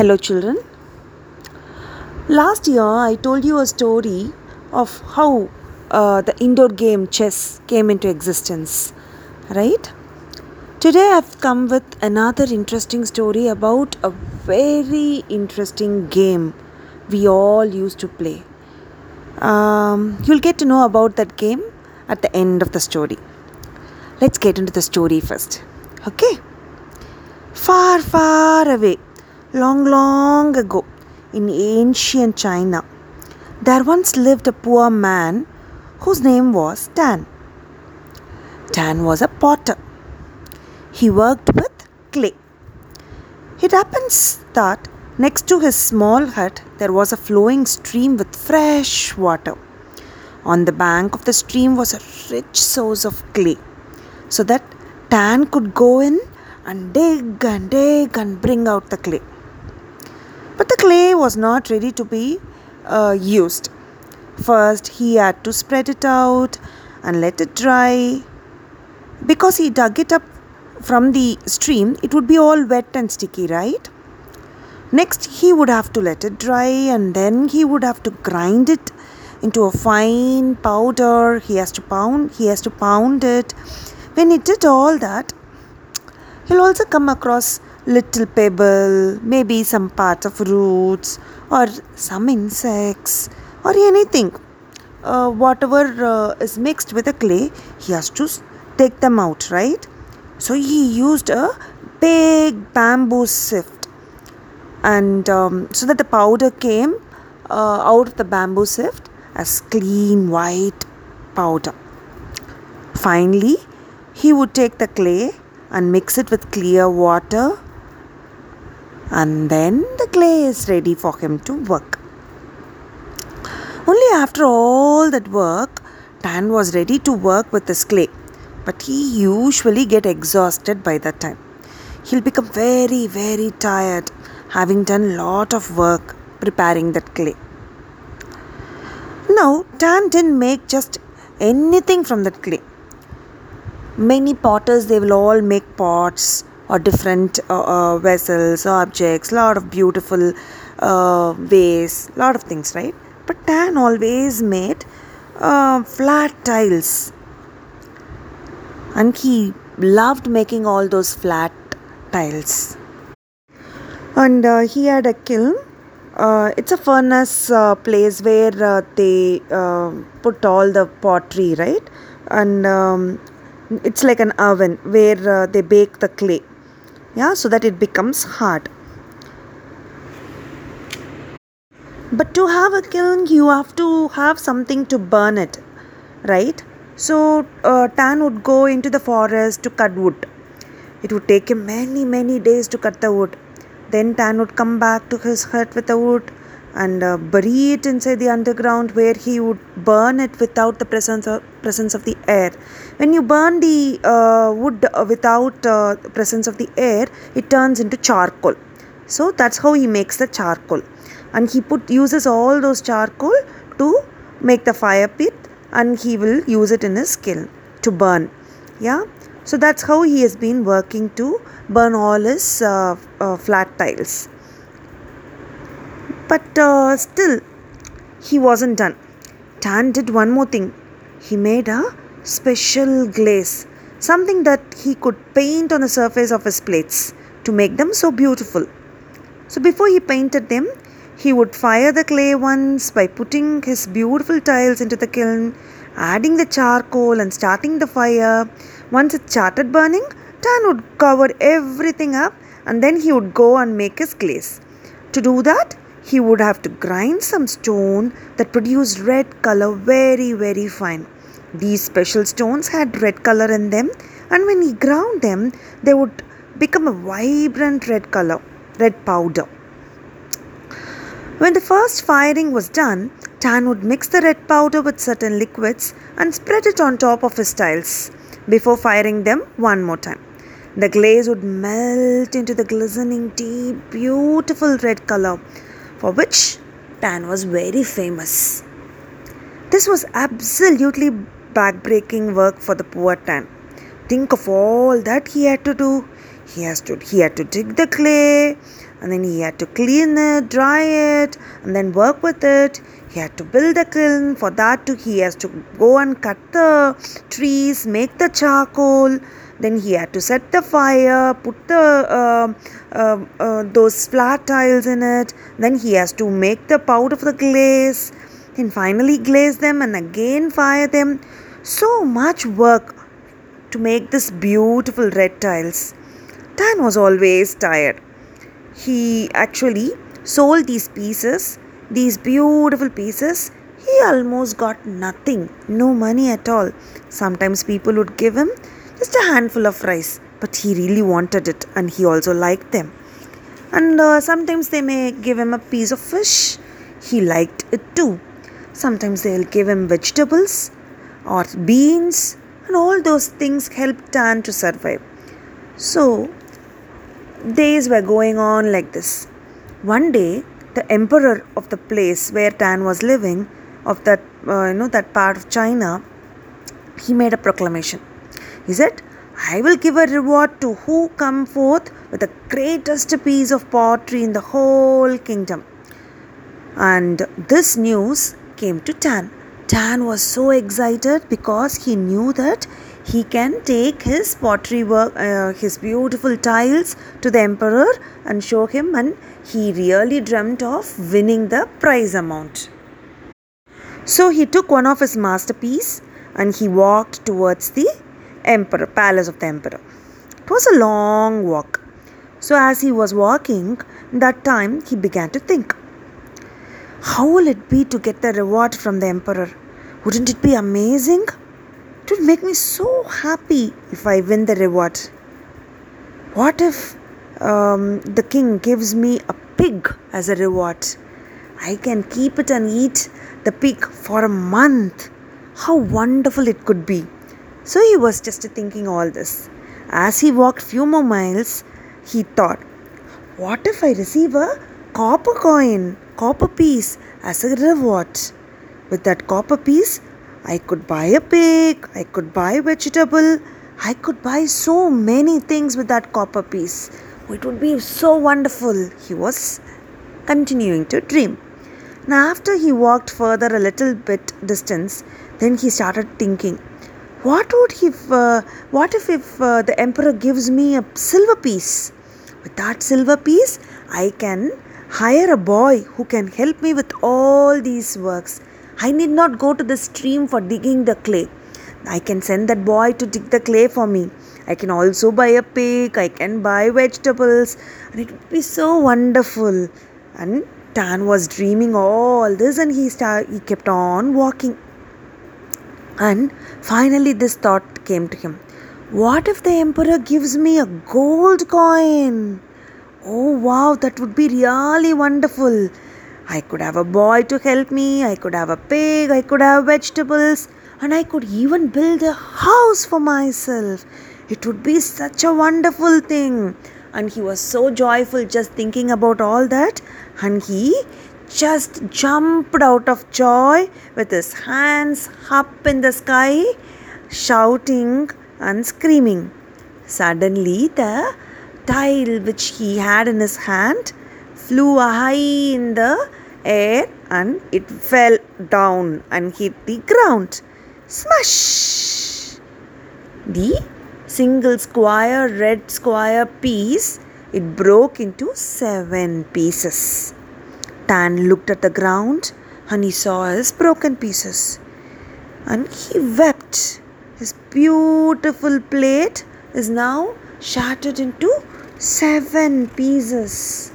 Hello, children. Last year, I told you a story of how uh, the indoor game chess came into existence, right? Today, I've come with another interesting story about a very interesting game we all used to play. Um, you'll get to know about that game at the end of the story. Let's get into the story first. Okay? Far, far away, long, long ago, in ancient China, there once lived a poor man whose name was Tan. Tan was a potter. He worked with clay. It happens that next to his small hut there was a flowing stream with fresh water. On the bank of the stream was a rich source of clay, so that Tan could go in and dig and dig and bring out the clay. Clay was not ready to be uh, used. First, he had to spread it out and let it dry. Because he dug it up from the stream, it would be all wet and sticky, right? Next, he would have to let it dry and then he would have to grind it into a fine powder. He has to pound, he has to pound it. When he did all that, he'll also come across little pebble, maybe some part of roots or some insects or anything. Uh, whatever uh, is mixed with the clay, he has to take them out, right? So he used a big bamboo sift, and um, so that the powder came uh, out of the bamboo sift as clean white powder. Finally, he would take the clay and mix it with clear water and then the clay is ready for him to work. Only after all that work, Tan was ready to work with his clay, but he usually get exhausted by that time. He'll become very, very tired, having done lot of work preparing that clay. Now, Tan didn't make just anything from that clay. Many potters they will all make pots or different uh, uh, vessels, objects, lot of beautiful uh, ways, lot of things, right? But Tan always made uh, flat tiles, and he loved making all those flat tiles. And uh, he had a kiln. Uh, it's a furnace place where they put all the pottery, right? And um, it's like an oven where they bake the clay yeah so that it becomes hard. But to have a kiln you have to have something to burn it right? So uh, tan would go into the forest to cut wood. It would take him many many days to cut the wood. Then tan would come back to his hut with the wood and uh, bury it inside the underground where he would burn it without the presence of, presence of the air. When you burn the uh, wood without uh, presence of the air it turns into charcoal. So that's how he makes the charcoal. And he put uses all those charcoal to make the fire pit and he will use it in his kiln to burn. Yeah? So that's how he has been working to burn all his uh, uh, flat tiles but uh, still, he wasn't done. Tan did one more thing. He made a special glaze, something that he could paint on the surface of his plates to make them so beautiful. So before he painted them, he would fire the clay once by putting his beautiful tiles into the kiln, adding the charcoal and starting the fire. Once it started burning, Tan would cover everything up and then he would go and make his glaze. To do that, he would have to grind some stone that produced red color very very fine. These special stones had red color in them and when he ground them they would become a vibrant red color red powder. When the first firing was done tan would mix the red powder with certain liquids and spread it on top of his tiles before firing them one more time. The glaze would melt into the glistening deep beautiful red color for which Tan was very famous. This was absolutely backbreaking work for the poor Tan. Think of all that he had to do. He has to he had to dig the clay and then he had to clean it, dry it, and then work with it. He had to build a kiln. For that, too, he has to go and cut the trees, make the charcoal. Then he had to set the fire, put the uh, uh, uh, those flat tiles in it. Then he has to make the powder of the glaze. Then finally glaze them and again fire them. So much work to make this beautiful red tiles. Tan was always tired. He actually sold these pieces, these beautiful pieces. He almost got nothing, no money at all. Sometimes people would give him just a handful of rice, but he really wanted it and he also liked them. And uh, sometimes they may give him a piece of fish. He liked it too. Sometimes they'll give him vegetables or beans and all those things helped Tan to survive. So, days were going on like this. One day, the emperor of the place where Tan was living, of that uh, you know that part of China, he made a proclamation. He said, "I will give a reward to who come forth with the greatest piece of pottery in the whole kingdom." And this news came to Tan. Tan was so excited because he knew that he can take his pottery work, uh, his beautiful tiles to the emperor and show him, and he really dreamt of winning the prize amount. So he took one of his masterpiece and he walked towards the emperor palace of the emperor. It was a long walk. So as he was walking, that time he began to think how will it be to get the reward from the emperor? Wouldn't it be amazing? It would make me so happy if I win the reward. What if um, the king gives me a pig as a reward? I can keep it and eat the pig for a month. How wonderful it could be. So he was just thinking all this. As he walked few more miles, he thought, what if I receive a copper coin, copper piece as a reward. With that copper piece, I could buy a pig, I could buy vegetable, I could buy so many things with that copper piece. It would be so wonderful. He was continuing to dream. Now, after he walked further a little bit distance, then he started thinking, what would if, uh, what if, if uh, the emperor gives me a silver piece? With that silver piece, I can hire a boy who can help me with all these works. I need not go to the stream for digging the clay. I can send that boy to dig the clay for me. I can also buy a pig, I can buy vegetables, and it would be so wonderful. And Tan was dreaming all this and he he kept on walking. And finally this thought came to him. What if the emperor gives me a gold coin? Oh wow, that would be really wonderful. I could have a boy to help me, I could have a pig, I could have vegetables, and I could even build a house for myself. It would be such a wonderful thing. And he was so joyful just thinking about all that, and he just jumped out of joy with his hands up in the sky, shouting and screaming. Suddenly, the tile which he had in his hand flew high in the air and it fell down and hit the ground. Smash! The single square red square piece it broke into seven pieces. Tan looked at the ground and he saw his broken pieces. And he wept. His beautiful plate is now shattered into seven pieces.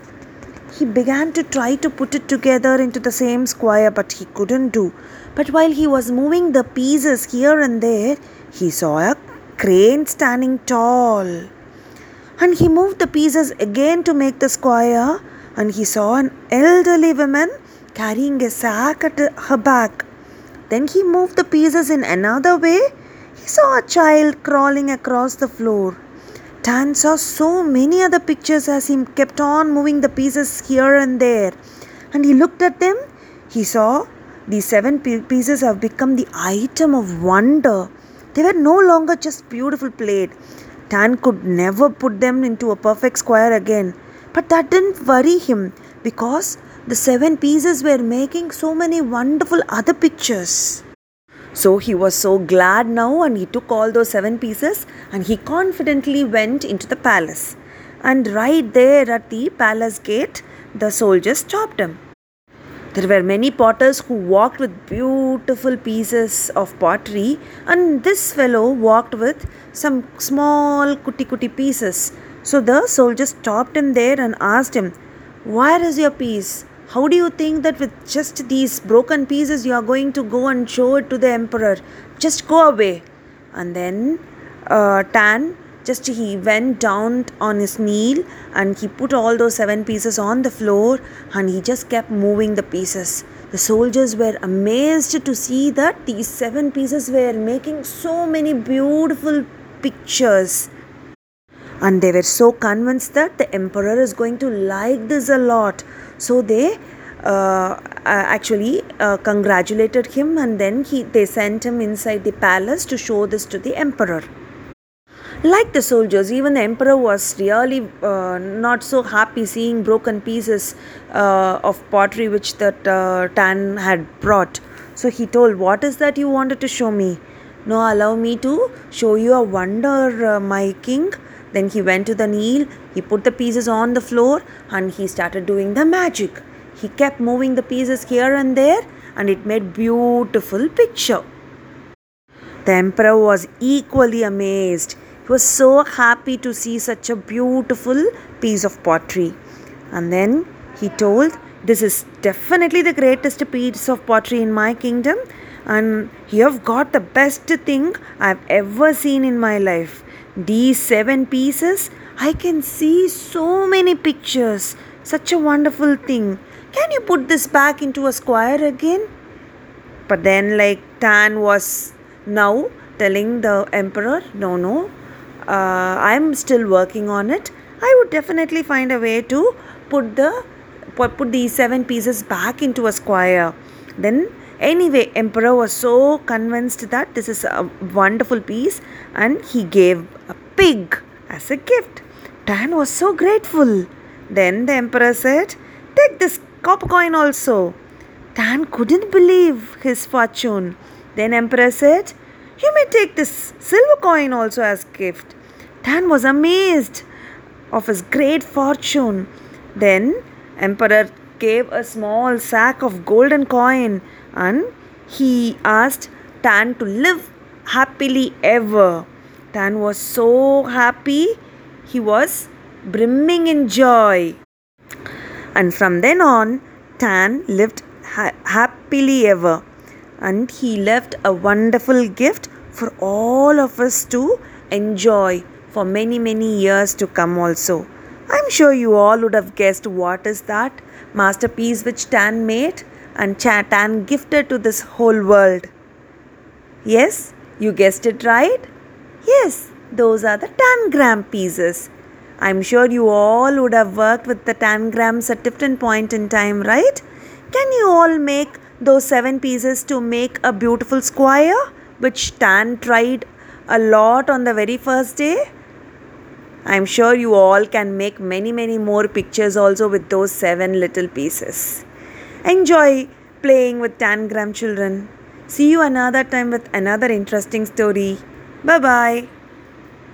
He began to try to put it together into the same square, but he couldn't do. But while he was moving the pieces here and there, he saw a crane standing tall. And he moved the pieces again to make the square, and he saw an elderly woman carrying a sack at her back. Then he moved the pieces in another way. He saw a child crawling across the floor. Tan saw so many other pictures as he kept on moving the pieces here and there. And he looked at them. He saw these seven pieces have become the item of wonder. They were no longer just beautiful plate. Tan could never put them into a perfect square again. But that didn't worry him because the seven pieces were making so many wonderful other pictures. So he was so glad now and he took all those seven pieces and he confidently went into the palace. And right there at the palace gate, the soldiers stopped him. There were many potters who walked with beautiful pieces of pottery, and this fellow walked with some small cutie cutie pieces. So the soldier stopped him there and asked him, Where is your piece? How do you think that with just these broken pieces you are going to go and show it to the emperor? Just go away. And then uh, Tan just he went down on his knee and he put all those seven pieces on the floor and he just kept moving the pieces. The soldiers were amazed to see that these seven pieces were making so many beautiful pictures. And they were so convinced that the emperor is going to like this a lot. So they uh, actually uh, congratulated him and then he, they sent him inside the palace to show this to the emperor. Like the soldiers, even the emperor was really uh, not so happy seeing broken pieces uh, of pottery which that uh, Tan had brought. So he told, What is that you wanted to show me? No, allow me to show you a wonder, uh, my king. Then he went to the Nile, he put the pieces on the floor, and he started doing the magic. He kept moving the pieces here and there, and it made beautiful picture. The emperor was equally amazed. He was so happy to see such a beautiful piece of pottery. And then he told, This is definitely the greatest piece of pottery in my kingdom, and you have got the best thing I've ever seen in my life. These seven pieces, I can see so many pictures. Such a wonderful thing. Can you put this back into a square again? But then, like Tan was now telling the emperor, No, no, uh, I'm still working on it. I would definitely find a way to put the put, put these seven pieces back into a square. Then anyway, emperor was so convinced that this is a wonderful piece, and he gave a pig as a gift. Tan was so grateful. Then the emperor said, "Take this copper coin also." Tan couldn't believe his fortune. Then emperor said, "You may take this silver coin also as gift." Tan was amazed of his great fortune. Then emperor gave a small sack of golden coin and he asked Tan to live happily ever. Tan was so happy, he was brimming in joy. And from then on, Tan lived ha- happily ever. And he left a wonderful gift for all of us to enjoy for many, many years to come, also. I'm sure you all would have guessed what is that masterpiece which Tan made and Tan gifted to this whole world. Yes, you guessed it right. Yes, those are the tangram pieces. I'm sure you all would have worked with the tangrams at different point in time, right? Can you all make those seven pieces to make a beautiful square, which Tan tried a lot on the very first day? I'm sure you all can make many, many more pictures also with those seven little pieces. Enjoy playing with Tangram children. See you another time with another interesting story. Bye bye.